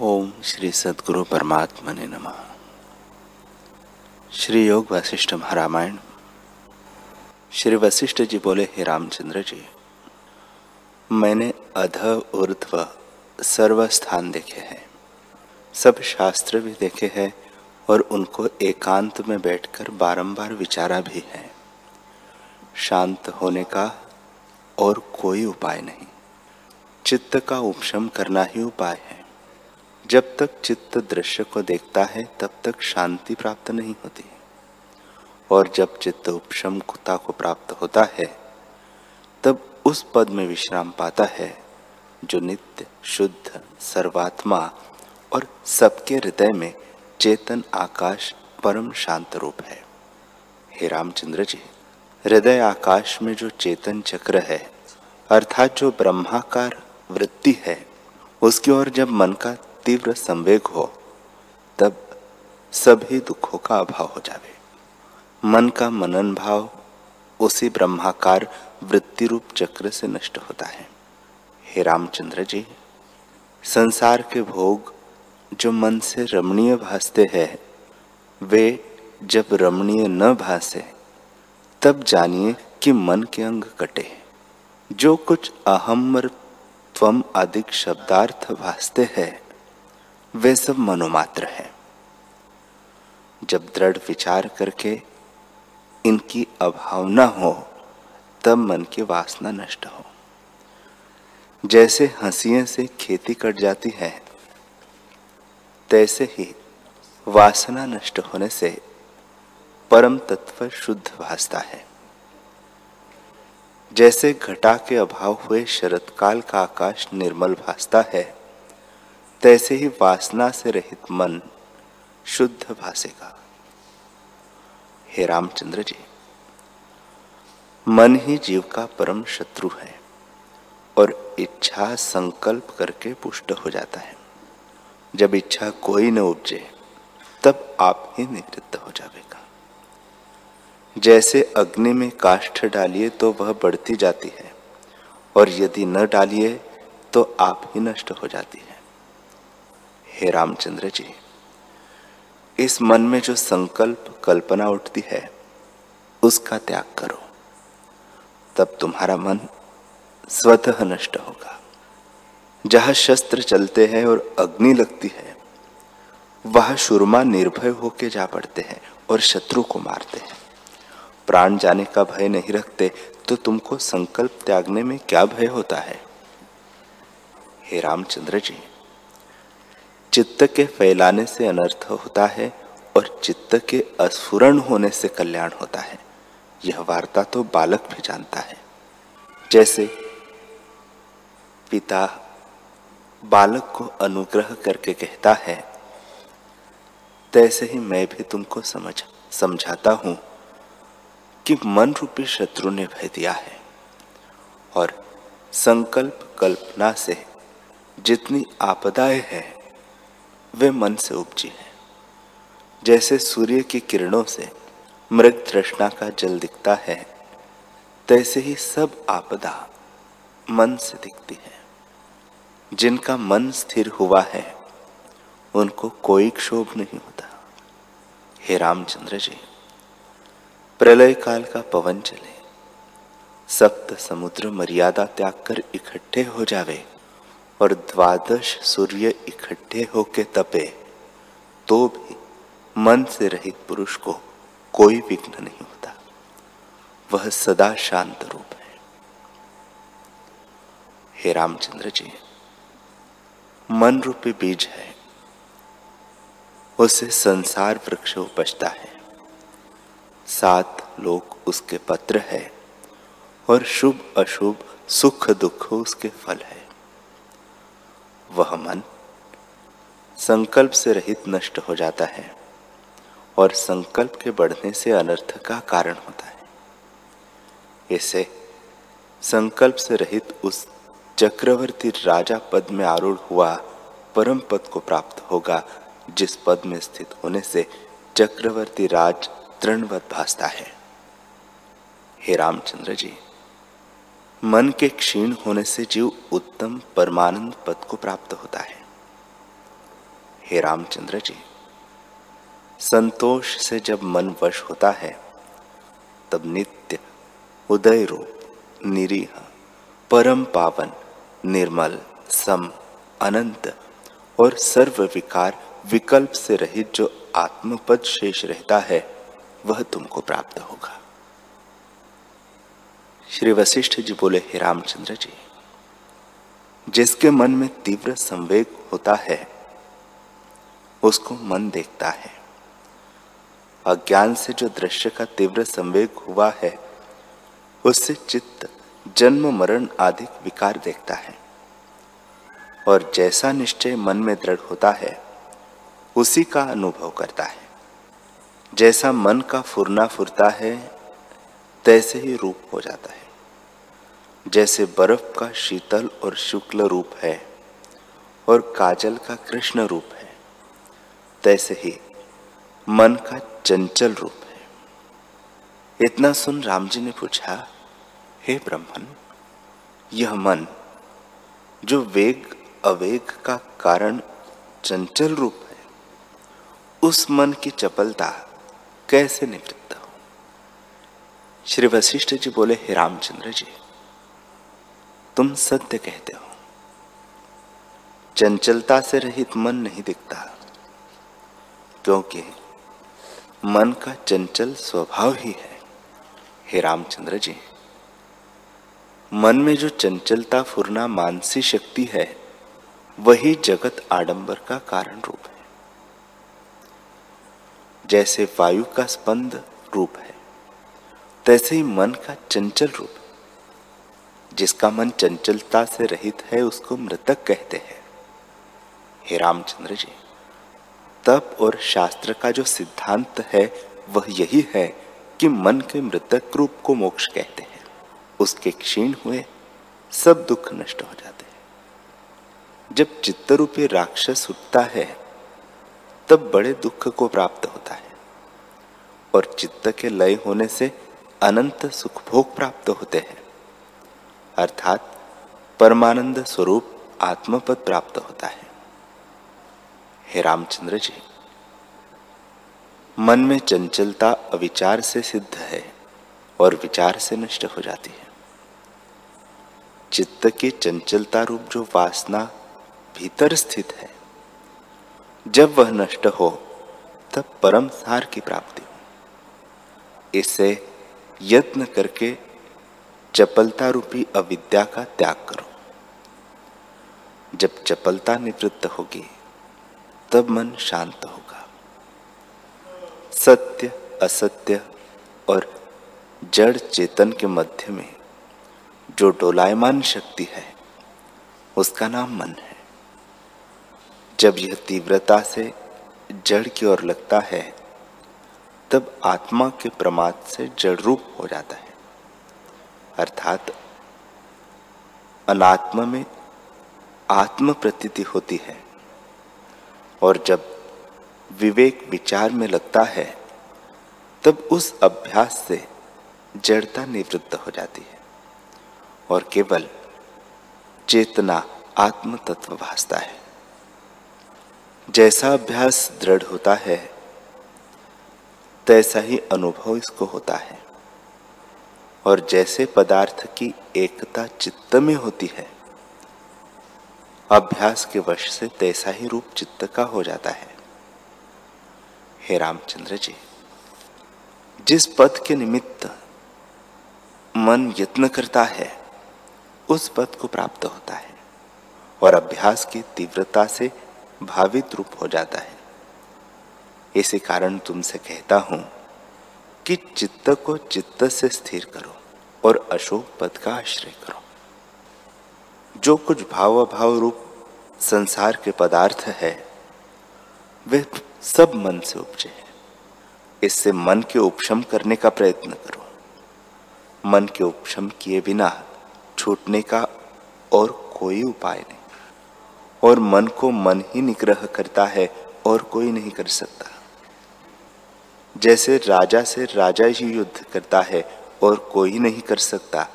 ओम श्री सदगुरु परमात्मा ने नम। श्री योग वशिष्ठ महारामायण। श्री वशिष्ठ जी बोले, हे रामचंद्र जी, मैंने अध, ऊर्ध्व सर्व स्थान देखे हैं। सब शास्त्र भी देखे हैं और उनको एकांत में बैठकर बारंबार विचारा भी है। शांत होने का और कोई उपाय नहीं। चित्त का उपशम करना ही उपाय है। जब तक चित्त दृश्य को देखता है, तब तक शांति प्राप्त नहीं होती और जब चित्त उपशमता को प्राप्त होता है, तब उस पद में विश्राम पाता है, जो नित्य, शुद्ध, सर्वात्मा और सबके हृदय में चेतन, आकाश, परम शांत रूप है। हे रामचंद्र जी, हृदय आकाश में जो चेतन चक्र है, अर्थात जो ब्रह्माकार वृत्ति है, उसकी ओर जब मन का तीव्र संवेग हो, तब सभी दुखों का अभाव हो जावे। मन का मनन भाव उसी ब्रह्माकार वृत्ति रूप चक्र से नष्ट होता है। हे रामचंद्र जी, संसार के भोग जो मन से रमणीय भासते हैं, वे जब रमणीय न भासे, तब जानिए कि मन के अंग कटे। जो कुछ अहम त्वम आदि शब्दार्थ भासते हैं वे सब मनोमात्र है। जब दृढ़ विचार करके इनकी अभावना हो, तब मन की वासना नष्ट हो। जैसे हंसिए से खेती कट जाती है, तैसे ही वासना नष्ट होने से परम तत्व शुद्ध भासता है। जैसे घटा के अभाव हुए शरतकाल का आकाश निर्मल भासता है तैसे ही वासना से रहित मन शुद्ध भासेगा। हे रामचंद्र जी, मन ही जीव का परम शत्रु है और इच्छा संकल्प करके पुष्ट हो जाता है। जब इच्छा कोई न उपजे, तब आप ही निवृत्त हो जाएगा जैसे अग्नि में काष्ठ डालिए तो वह बढ़ती जाती है और यदि न डालिए तो आप ही नष्ट हो जाती है। हे रामचंद्र जी, इस मन में जो संकल्प, कल्पना उठती है, उसका त्याग करो। तब तुम्हारा मन स्वतः नष्ट होगा। जहाँ शस्त्र चलते हैं और अग्नि लगती है, वह शुरमा निर्भय होके जा पड़ते हैं और शत्रु को मारते हैं। प्राण जाने का भय नहीं रखते तो तुमको संकल्प त्यागने में क्या भय होता है? हे रामचंद्र जी चित्त के फैलाने से अनर्थ होता है और चित्त के अस्फुरण होने से कल्याण होता है। यह वार्ता तो बालक भी जानता है। जैसे पिता बालक को अनुग्रह करके कहता है, तैसे ही मैं भी तुमको समझ, समझाता हूँ कि मन रूपी शत्रु ने भय दिया है और संकल्प कल्पना से जितनी आपदाएँ हैं वे मन से उपजी है। जैसे सूर्य की किरणों से मृग तृष्णा का जल दिखता है, तैसे ही सब आपदा मन से दिखती है। जिनका मन स्थिर हुआ है, उनको कोई क्षोभ नहीं होता। हे रामचंद्र जी, प्रलय काल का पवन चले, सप्त समुद्र मर्यादा त्याग कर इकट्ठे हो जावे। और द्वादश सूर्य इकट्ठे होके तपे तो भी मन से रहित पुरुष को कोई विघ्न नहीं होता। वह सदा शांत रूप है। हे रामचंद्र जी, मन रूपी बीज है। उसे संसार वृक्ष उपजता है। सात लोग उसके पत्र है और शुभ अशुभ, सुख दुख उसके फल है। वह मन संकल्प से रहित नष्ट हो जाता है और संकल्प के बढ़ने से अनर्थ का कारण होता है। इसे संकल्प से रहित उस चक्रवर्ती राजा पद में आरूढ़ हुआ परम पद को प्राप्त होगा, जिस पद में स्थित होने से चक्रवर्ती राज तृणवत भासता है। हे रामचंद्र जी मन के क्षीण होने से जीव उत्तम परमानंद पद को प्राप्त होता है। हे रामचंद्र जी, संतोष से जब मन वश होता है, तब नित्य, उदय रूप, निरीह, परम पावन, निर्मल, सम, अनंत और सर्व विकार विकल्प से रहित जो आत्मपद शेष रहता है, वह तुमको प्राप्त होगा। श्री वशिष्ठ जी बोले, हे रामचंद्र जी, जिसके मन में तीव्र संवेग होता है, उसको मन देखता है। अज्ञान से जो दृश्य का तीव्र संवेग हुआ है, उससे चित्त, जन्म, मरण आदि विकार देखता है। और जैसा निश्चय मन में दृढ़ होता है, उसी का अनुभव करता है। जैसा मन का फुरना फुरता है तैसे ही रूप हो जाता है। जैसे बर्फ़ का शीतल और शुक्ल रूप है और काजल का कृष्ण रूप है, तैसे ही मन का चंचल रूप है। इतना सुन राम जी ने पूछा, हे ब्रह्मन यह मन जो वेग अवेग का कारण चंचल रूप है, उस मन की चपलता कैसे निवृत्त हो? श्री वशिष्ठ जी बोले, हे रामचंद्र जी, तुम सत्य कहते हो। चंचलता से रहित मन नहीं दिखता, क्योंकि मन का चंचल स्वभाव ही है। हे रामचंद्र जी, मन में जो चंचलता फुरना मानसी शक्ति है, वही जगत आडंबर का कारण रूप है। जैसे वायु का स्पंद रूप है। तैसे ही मन का चंचल रूप, जिसका मन चंचलता से रहित है, उसको मृतक कहते हैं। हे रामचंद्र जी, तप और शास्त्र का जो सिद्धांत है, वह यही है कि मन के मृतक रूप को मोक्ष कहते हैं। उसके क्षीण हुए सब दुख नष्ट हो जाते हैं। जब चित्त रूपी राक्षस उठता है, तब बड़े दुख को प्राप्त होता है, और चित्त के लय होने से अनंत सुख भोग प्राप्त होते हैं। अर्थात परमानंद स्वरूप आत्मपद प्राप्त होता है। हे रामचंद्र जी, मन में चंचलता अविचार से सिद्ध है और विचार से नष्ट हो जाती है। चित्त की चंचलता रूप जो वासना भीतर स्थित है, जब वह नष्ट हो, तब परम सार की प्राप्ति। हो इससे यत्न करके चपलता रूपी अविद्या का त्याग करो। जब चपलता निवृत्त होगी, तब मन शांत होगा। सत्य, असत्य और जड़ चेतन के मध्य में जो डोलायमान शक्ति है, उसका नाम मन है। जब यह तीव्रता से जड़ की ओर लगता है तब आत्मा के प्रमाद से जड़ रूप हो जाता है। अर्थात अनात्मा में आत्म प्रतीति होती है और जब विवेक विचार में लगता है, तब उस अभ्यास से जड़ता निवृत्त हो जाती है और केवल चेतना आत्म तत्व भासता है। जैसा अभ्यास दृढ़ होता है तैसा ही अनुभव इसको होता है। और जैसे पदार्थ की एकता चित्त में होती है, अभ्यास के वश से तैसा ही रूप चित्त का हो जाता है। हे रामचंद्र जी, जिस पद के निमित्त मन यत्न करता है, उस पद को प्राप्त होता है और अभ्यास की तीव्रता से भावित रूप हो जाता है। इसी कारण तुमसे कहता हूँ कि चित्त को चित्त से स्थिर करो और अशोक पद का आश्रय करो। जो कुछ भाव अभाव रूप संसार के पदार्थ है, वे सब मन से उपजे हैं। इससे मन के उपशम करने का प्रयत्न करो। मन के उपशम किए बिना छूटने का और कोई उपाय नहीं। और मन को मन ही निग्रह करता है और कोई नहीं कर सकता। जैसे राजा से राजा ही युद्ध करता है और कोई नहीं कर सकता,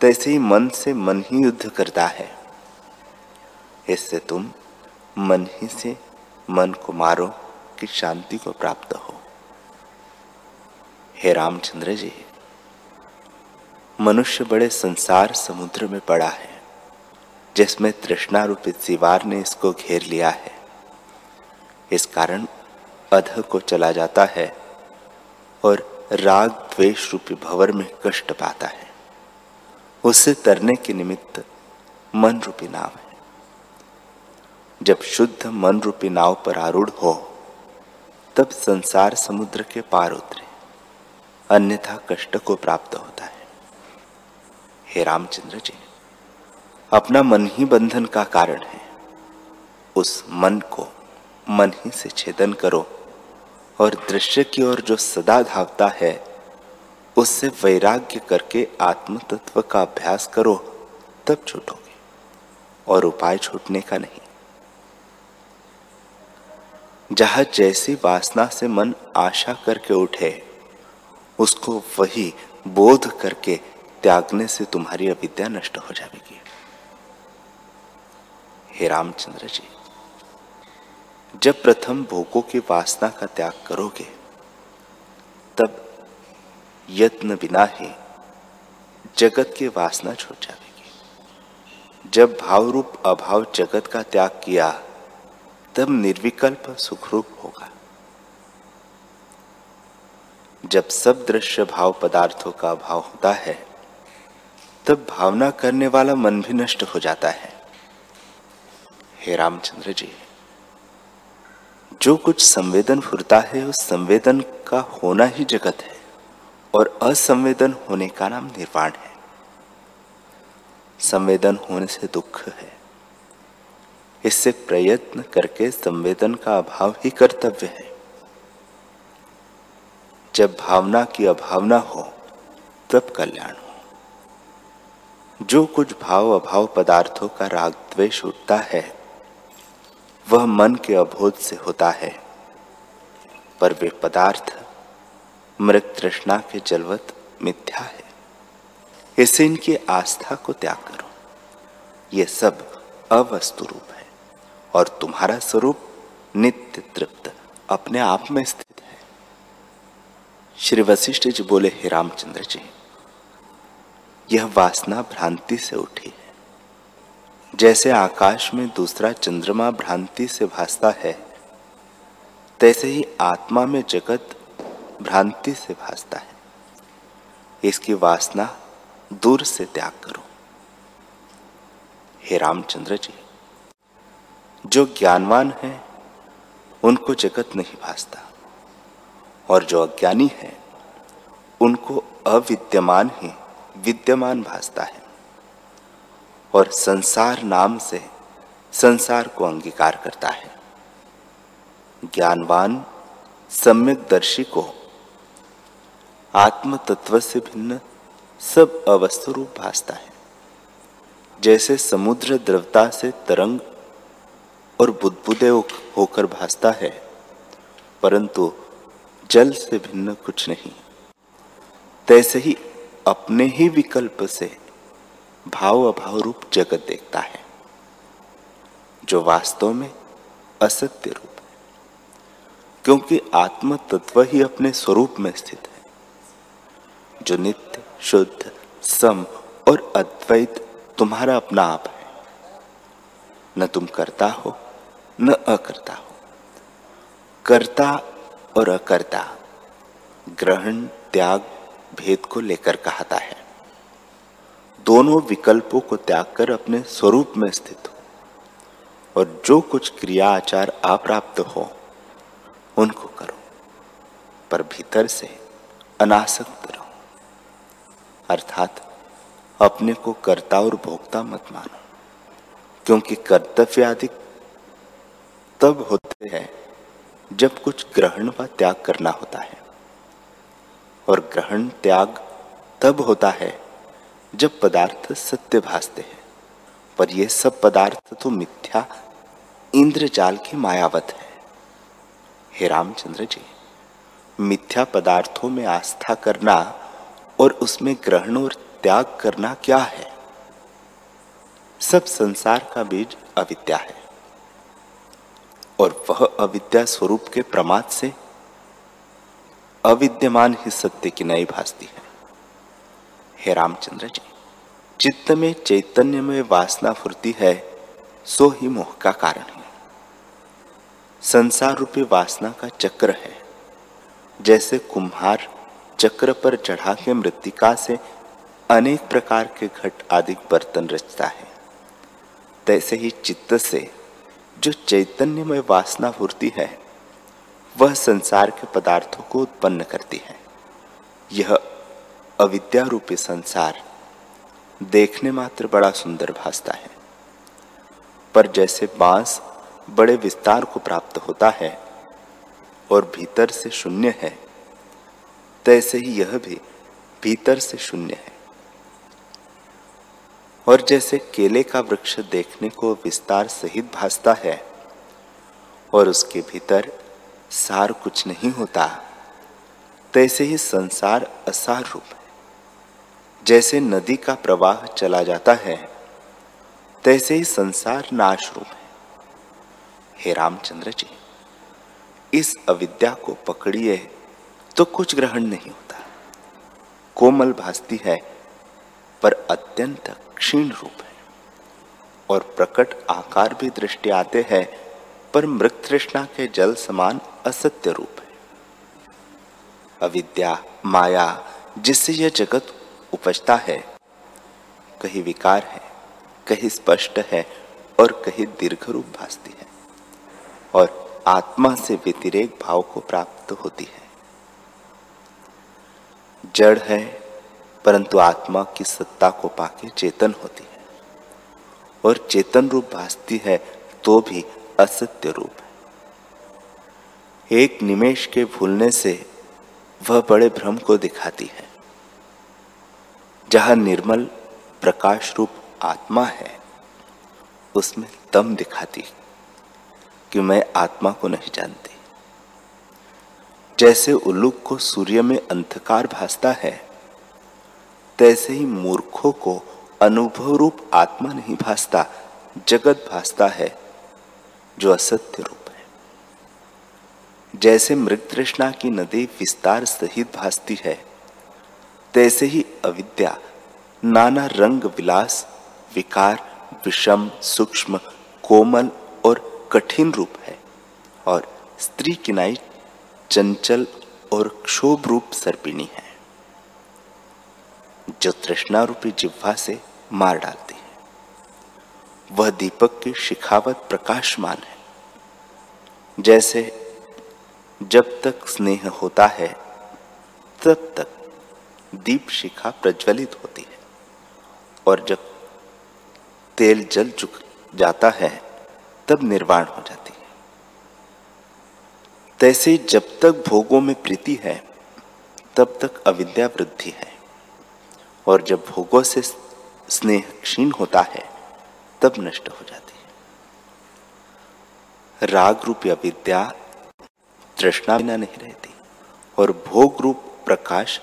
तैसे ही मन से मन ही युद्ध करता है। इससे तुम मन ही से मन को मारो कि शांति को प्राप्त हो। हे रामचंद्र जी, मनुष्य बड़े संसार समुद्र में पड़ा है, जिसमें तृष्णा रूपी दीवार ने इसको घेर लिया है। इस कारण अध को चला जाता है और राग द्वेष रूपी भवर में कष्ट पाता है। उससे तरने के निमित्त मन रूपी नाव है। जब शुद्ध मन रूपी नाव पर आरूढ़ हो, तब संसार समुद्र के पार उतरे। अन्यथा कष्ट को प्राप्त होता है। हे रामचंद्र जी, अपना मन ही बंधन का कारण है। उस मन को मन ही से छेदन करो। और दृश्य की ओर जो सदा धावता है, उससे वैराग्य करके आत्म तत्व का अभ्यास करो, तब छूटोगे और उपाय छूटने का नहीं। जहाँ जैसी वासना से मन आशा करके उठे, उसको वही बोध करके त्यागने से तुम्हारी अविद्या नष्ट हो जाएगी। हे रामचंद्र जी। जब प्रथम भोगों की वासना का त्याग करोगे, तब यत्न बिना ही जगत की वासना छूट जाएगी। जब भाव रूप अभाव जगत का त्याग किया, तब निर्विकल्प सुखरूप होगा। जब सब दृश्य भाव पदार्थों का अभाव होता है, तब भावना करने वाला मन भी नष्ट हो जाता है। हे रामचंद्र जी। जो कुछ संवेदन फुरता है, उस संवेदन का होना ही जगत है और असंवेदन होने का नाम निर्वाण है। संवेदन होने से दुख है। इससे प्रयत्न करके संवेदन का अभाव ही कर्तव्य है। जब भावना की अभावना हो, तब कल्याण हो। जो कुछ भाव अभाव पदार्थों का राग द्वेष उठता है वह मन के अबोध से होता है। पर वे पदार्थ मृत तृष्णा के जलवत मिथ्या है। इसे इनकी आस्था को त्याग करो। ये सब अवस्तु रूप है और तुम्हारा स्वरूप नित्य तृप्त अपने आप में स्थित है। श्री वशिष्ठ जी बोले, हे रामचंद्र जी, यह वासना भ्रांति से उठी है। जैसे आकाश में दूसरा चंद्रमा भ्रांति से भासता है, तैसे ही आत्मा में जगत भ्रांति से भासता है। इसकी वासना दूर से त्याग करो। हे रामचंद्र जी, जो ज्ञानवान है, उनको जगत नहीं भासता, और जो अज्ञानी है, उनको अविद्यमान ही विद्यमान भासता है। और संसार नाम से संसार को अंगीकार करता है। ज्ञानवान, सम्यक दर्शी को आत्म तत्व से भिन्न सब अवस्तु रूप भासता है। जैसे समुद्र द्रवता से तरंग और बुदबुदे होकर भासता है, परंतु जल से भिन्न कुछ नहीं। तैसे ही अपने ही विकल्प से भाव अभाव रूप जगत देखता है, जो वास्तव में असत्य रूप है, क्योंकि आत्म तत्व ही अपने स्वरूप में स्थित है, जो नित्य, शुद्ध, सम और अद्वैत तुम्हारा अपना आप है। न तुम करता हो, न अकर्ता हो। कर्ता और अकर्ता ग्रहण, त्याग, भेद को लेकर कहता है। दोनों विकल्पों को त्याग कर अपने स्वरूप में स्थित हो। और जो कुछ क्रिया आचार अप्राप्त हो, उनको करो। पर भीतर से अनासक्त रहो। अर्थात अपने को कर्ता और भोक्ता मत मानो। क्योंकि कर्तव्य आदि तब होते हैं जब कुछ ग्रहण व त्याग करना होता है। और ग्रहण त्याग तब होता है जब पदार्थ सत्य भासते हैं, पर ये सब पदार्थ तो मिथ्या इंद्रजाल की मायावत है। हे रामचंद्र जी, मिथ्या पदार्थों में आस्था करना और उसमें ग्रहण और त्याग करना क्या है? सब संसार का बीज अविद्या है, और वह अविद्या स्वरूप के प्रमाद से अविद्यमान ही सत्य की नई भासती है। हे रामचंद्र जी, चित्त में चैतन्य में वासना फुरती है, सो ही मोह का कारण है। संसार रूपी वासना का चक्र है। जैसे कुम्हार चक्र पर चढ़ा के मृतिका से अनेक प्रकार के घट आदि बर्तन रचता है। तैसे ही चित्त से जो चैतन्य में वासना फूर्ति है, वह संसार के पदार्थों को उत्पन्न करती है। यह अविद्या रूपी संसार देखने मात्र बड़ा सुंदर भासता है। पर जैसे बाँस बड़े विस्तार को प्राप्त होता है और भीतर से शून्य है, तैसे ही यह भी भीतर से शून्य है। और जैसे केले का वृक्ष देखने को विस्तार सहित भासता है और उसके भीतर सार कुछ नहीं होता, तैसे ही संसार असार रूप है। जैसे नदी का प्रवाह चला जाता है, तैसे ही संसार नाश रूप है। हे रामचंद्र जी, इस अविद्या को पकड़िए तो कुछ ग्रहण नहीं होता। कोमल भासती है, पर अत्यंत क्षीण रूप है। और प्रकट आकार भी दृष्टि आते हैं, पर मृत तृष्णा के जल समान असत्य रूप है। अविद्या, माया, जिससे यह जगत उपजता है, कहीं विकार है, कहीं स्पष्ट है और कहीं दीर्घ रूप भासती है। और आत्मा से व्यतिरेक भाव को प्राप्त होती है। जड़ है, परंतु आत्मा की सत्ता को पाके चेतन होती है। और चेतन रूप भासती है तो भी असत्य रूप है। एक निमेश के भूलने से वह बड़े भ्रम को दिखाती है। जहाँ निर्मल प्रकाश रूप आत्मा है, उसमें दम दिखाती कि मैं आत्मा को नहीं जानती। जैसे उल्लूक को सूर्य में अंधकार भासता है, तैसे ही मूर्खों को अनुभव रूप आत्मा नहीं भासता, जगत भासता है, जो असत्य रूप है। जैसे मृग तृष्णा की नदी विस्तार सहित भासती है तैसे ही अविद्या, नाना रंग विलास, विकार, विषम, सूक्ष्म, कोमल और कठिन रूप है। और स्त्री किनाई चंचल और क्षोभ रूप सर्पिणी है। जो तृष्णा रूपी जिह्वा से मार डालती है। वह दीपक की शिखावत प्रकाशमान है। जैसे जब तक स्नेह होता है, तब तक दीप शिखा प्रज्वलित होती है और जब तेल जल चुक जाता है, तब निर्वाण हो जाती है। तैसे जब तक भोगों में प्रीति है, तब तक अविद्या वृद्धि है। और जब भोगों से स्नेह क्षीण होता है, तब नष्ट हो जाती है। राग रूप अविद्या तृष्णा बिना नहीं रहती और भोग रूप प्रकाश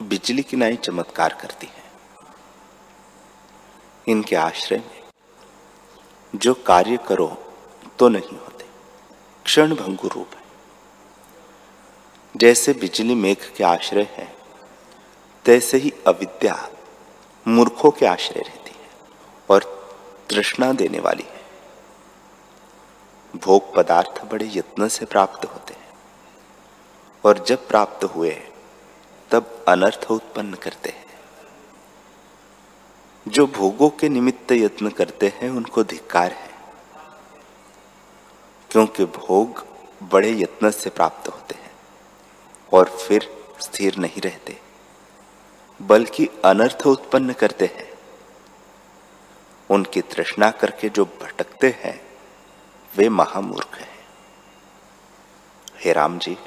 बिजली की नाई चमत्कार करती है। इनके आश्रय में जो कार्य करो तो नहीं होते, क्षण भंगु रूप है। जैसे बिजली मेघ के आश्रय है, तैसे ही अविद्या मूर्खों के आश्रय रहती है और तृष्णा देने वाली है। भोग पदार्थ बड़े यत्न से प्राप्त होते हैं और जब प्राप्त हुए तब अनर्थ उत्पन्न करते हैं। जो भोगों के निमित्त यत्न करते हैं, उनको धिक्कार है। क्योंकि भोग बड़े यत्न से प्राप्त होते हैं और फिर स्थिर नहीं रहते, बल्कि अनर्थ उत्पन्न करते हैं। उनकी तृष्णा करके जो भटकते हैं, वे महामूर्ख हैं। हे राम जी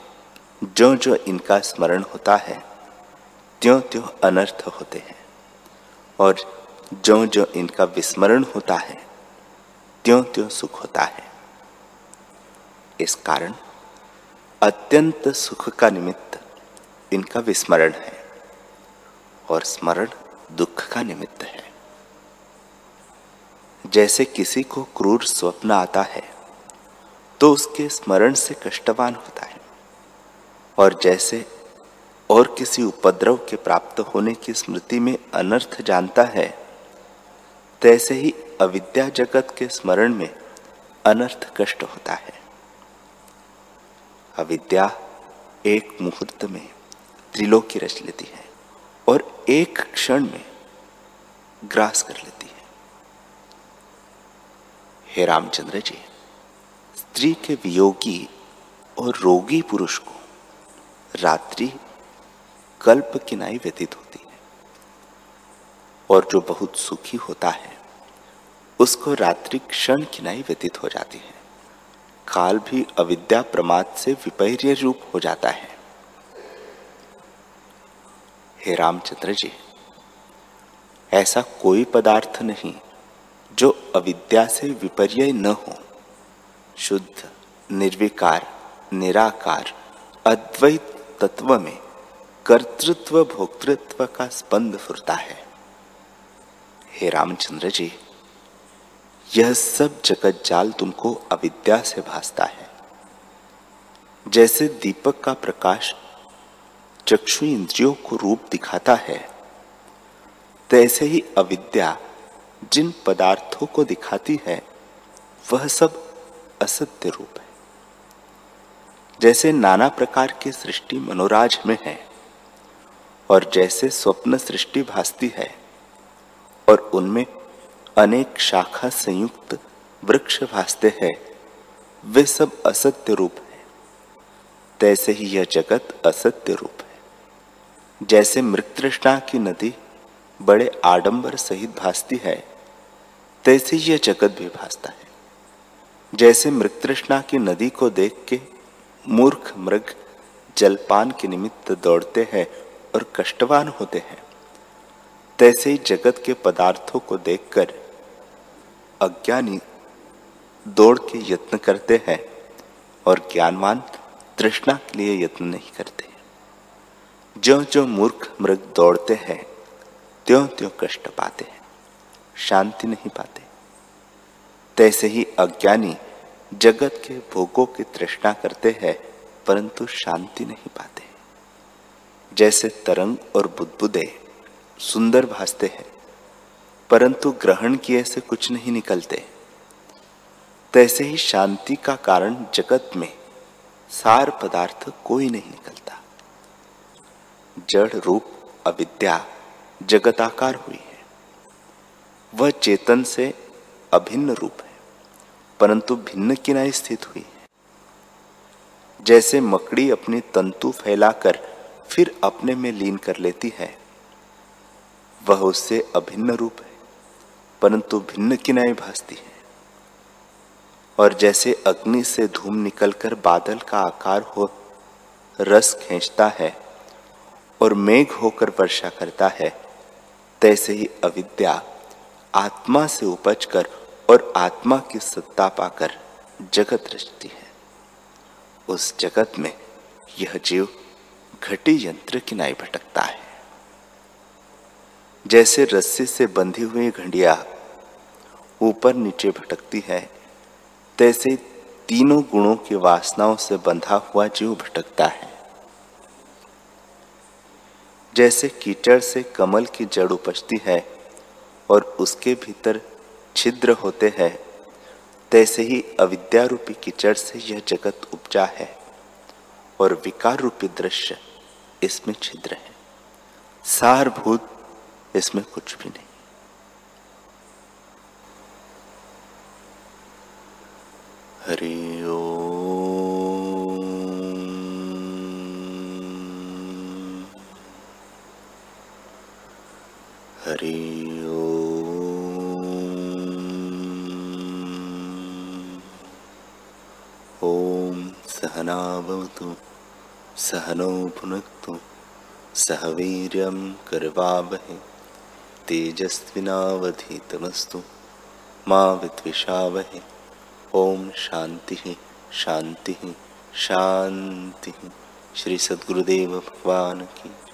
जो जो इनका स्मरण होता है त्यों त्यों अनर्थ होते हैं और जो जो इनका विस्मरण होता है त्यों त्यों सुख होता है। इस कारण अत्यंत सुख का निमित्त इनका विस्मरण है और स्मरण दुख का निमित्त है। जैसे किसी को क्रूर स्वप्न आता है तो उसके स्मरण से कष्टवान होता है और जैसे और किसी उपद्रव के प्राप्त होने की स्मृति में अनर्थ जानता है, तैसे ही अविद्या जगत के स्मरण में अनर्थ कष्ट होता है। अविद्या एक मुहूर्त में त्रिलोकी रच लेती है और एक क्षण में ग्रास कर लेती है। हे रामचंद्र जी, स्त्री के वियोगी और रोगी पुरुष को रात्रि कल्प किनाई व्यतीत होती है। और जो बहुत सुखी होता है, उसको रात्रि क्षण किनाई व्यतीत हो जाती है। काल भी अविद्या प्रमाद से विपर्य रूप हो जाता है। हे रामचंद्र जी, ऐसा कोई पदार्थ नहीं जो अविद्या से विपर्य न हो। शुद्ध, निर्विकार, निराकार, अद्वैत तत्व में कर्तृत्व, भोक्तृत्व का स्पंद फुरता है। हे रामचंद्र जी, यह सब जगत जाल तुमको अविद्या से भासता है। जैसे दीपक का प्रकाश चक्षु इंद्रियों को रूप दिखाता है, तैसे ही अविद्या जिन पदार्थों को दिखाती है, वह सब असत्य रूप है। जैसे नाना प्रकार की सृष्टि मनोराज में है और जैसे स्वप्न सृष्टि भासती है और उनमें अनेक शाखा संयुक्त वृक्ष भासते हैं, वे सब असत्य रूप है। तैसे ही यह जगत असत्य रूप है। जैसे मृतृष्णा की नदी बड़े आडंबर सहित भासती है, तैसे यह जगत भी भासता है। जैसे मृतृष्णा की नदी को देख के मूर्ख मृग जलपान के निमित्त दौड़ते हैं और कष्टवान होते हैं। तैसे ही जगत के पदार्थों को देखकर अज्ञानी दौड़ के यत्न करते हैं और ज्ञानवान तृष्णा के लिए यत्न नहीं करते। जो जो मूर्ख मृग दौड़ते हैं त्यों त्यों कष्ट पाते हैं, शांति नहीं पाते। तैसे ही अज्ञानी जगत के भोगों की तृष्णा करते हैं, परंतु शांति नहीं पाते। जैसे तरंग और बुदबुदे सुंदर भासते हैं, परंतु ग्रहण किए से कुछ नहीं निकलते। तैसे ही शांति का कारण जगत में सार पदार्थ कोई नहीं निकलता। जड़ रूप अविद्या जगताकार हुई है। वह चेतन से अभिन्न रूप है, परंतु भिन्न किनाई स्थित हुई है। जैसे मकड़ी अपनी तंतु फैलाकर फिर अपने में लीन कर लेती है। वह उससे अभिन्न रूप है, परंतु भिन्न किनाई भासती है। और जैसे अग्नि से धूम निकलकर बादल का आकार हो, रस खींचता है और मेघ होकर वर्षा करता है, तैसे ही अविद्या आत्मा से उपज कर और आत्मा की सत्ता पाकर जगत रचती है। उस जगत में यह जीव घटी यंत्र किनाई भटकता है। जैसे रस्सी से बंधी हुई घंडिया ऊपर नीचे भटकती है, तैसे तीनों गुणों की वासनाओं से बंधा हुआ जीव भटकता है। जैसे कीचड़ से कमल की जड़ उपजती है और उसके भीतर छिद्र होते हैं, तैसे ही अविद्या रूपी कीचड़ से यह जगत उपजा है। और विकार रूपी दृश्य इसमें छिद्र है। सारभूत इसमें कुछ भी नहीं। हरि ओ हरि ओम। सहनावतु। सहनौ भुनक्तु सह वीर्यं करवावहे तेजस्विनावधीतमस्तु। माँ विद्विषावहे। ओम शांति शांति शांति श्री सद्गुरुदेव भगवान की।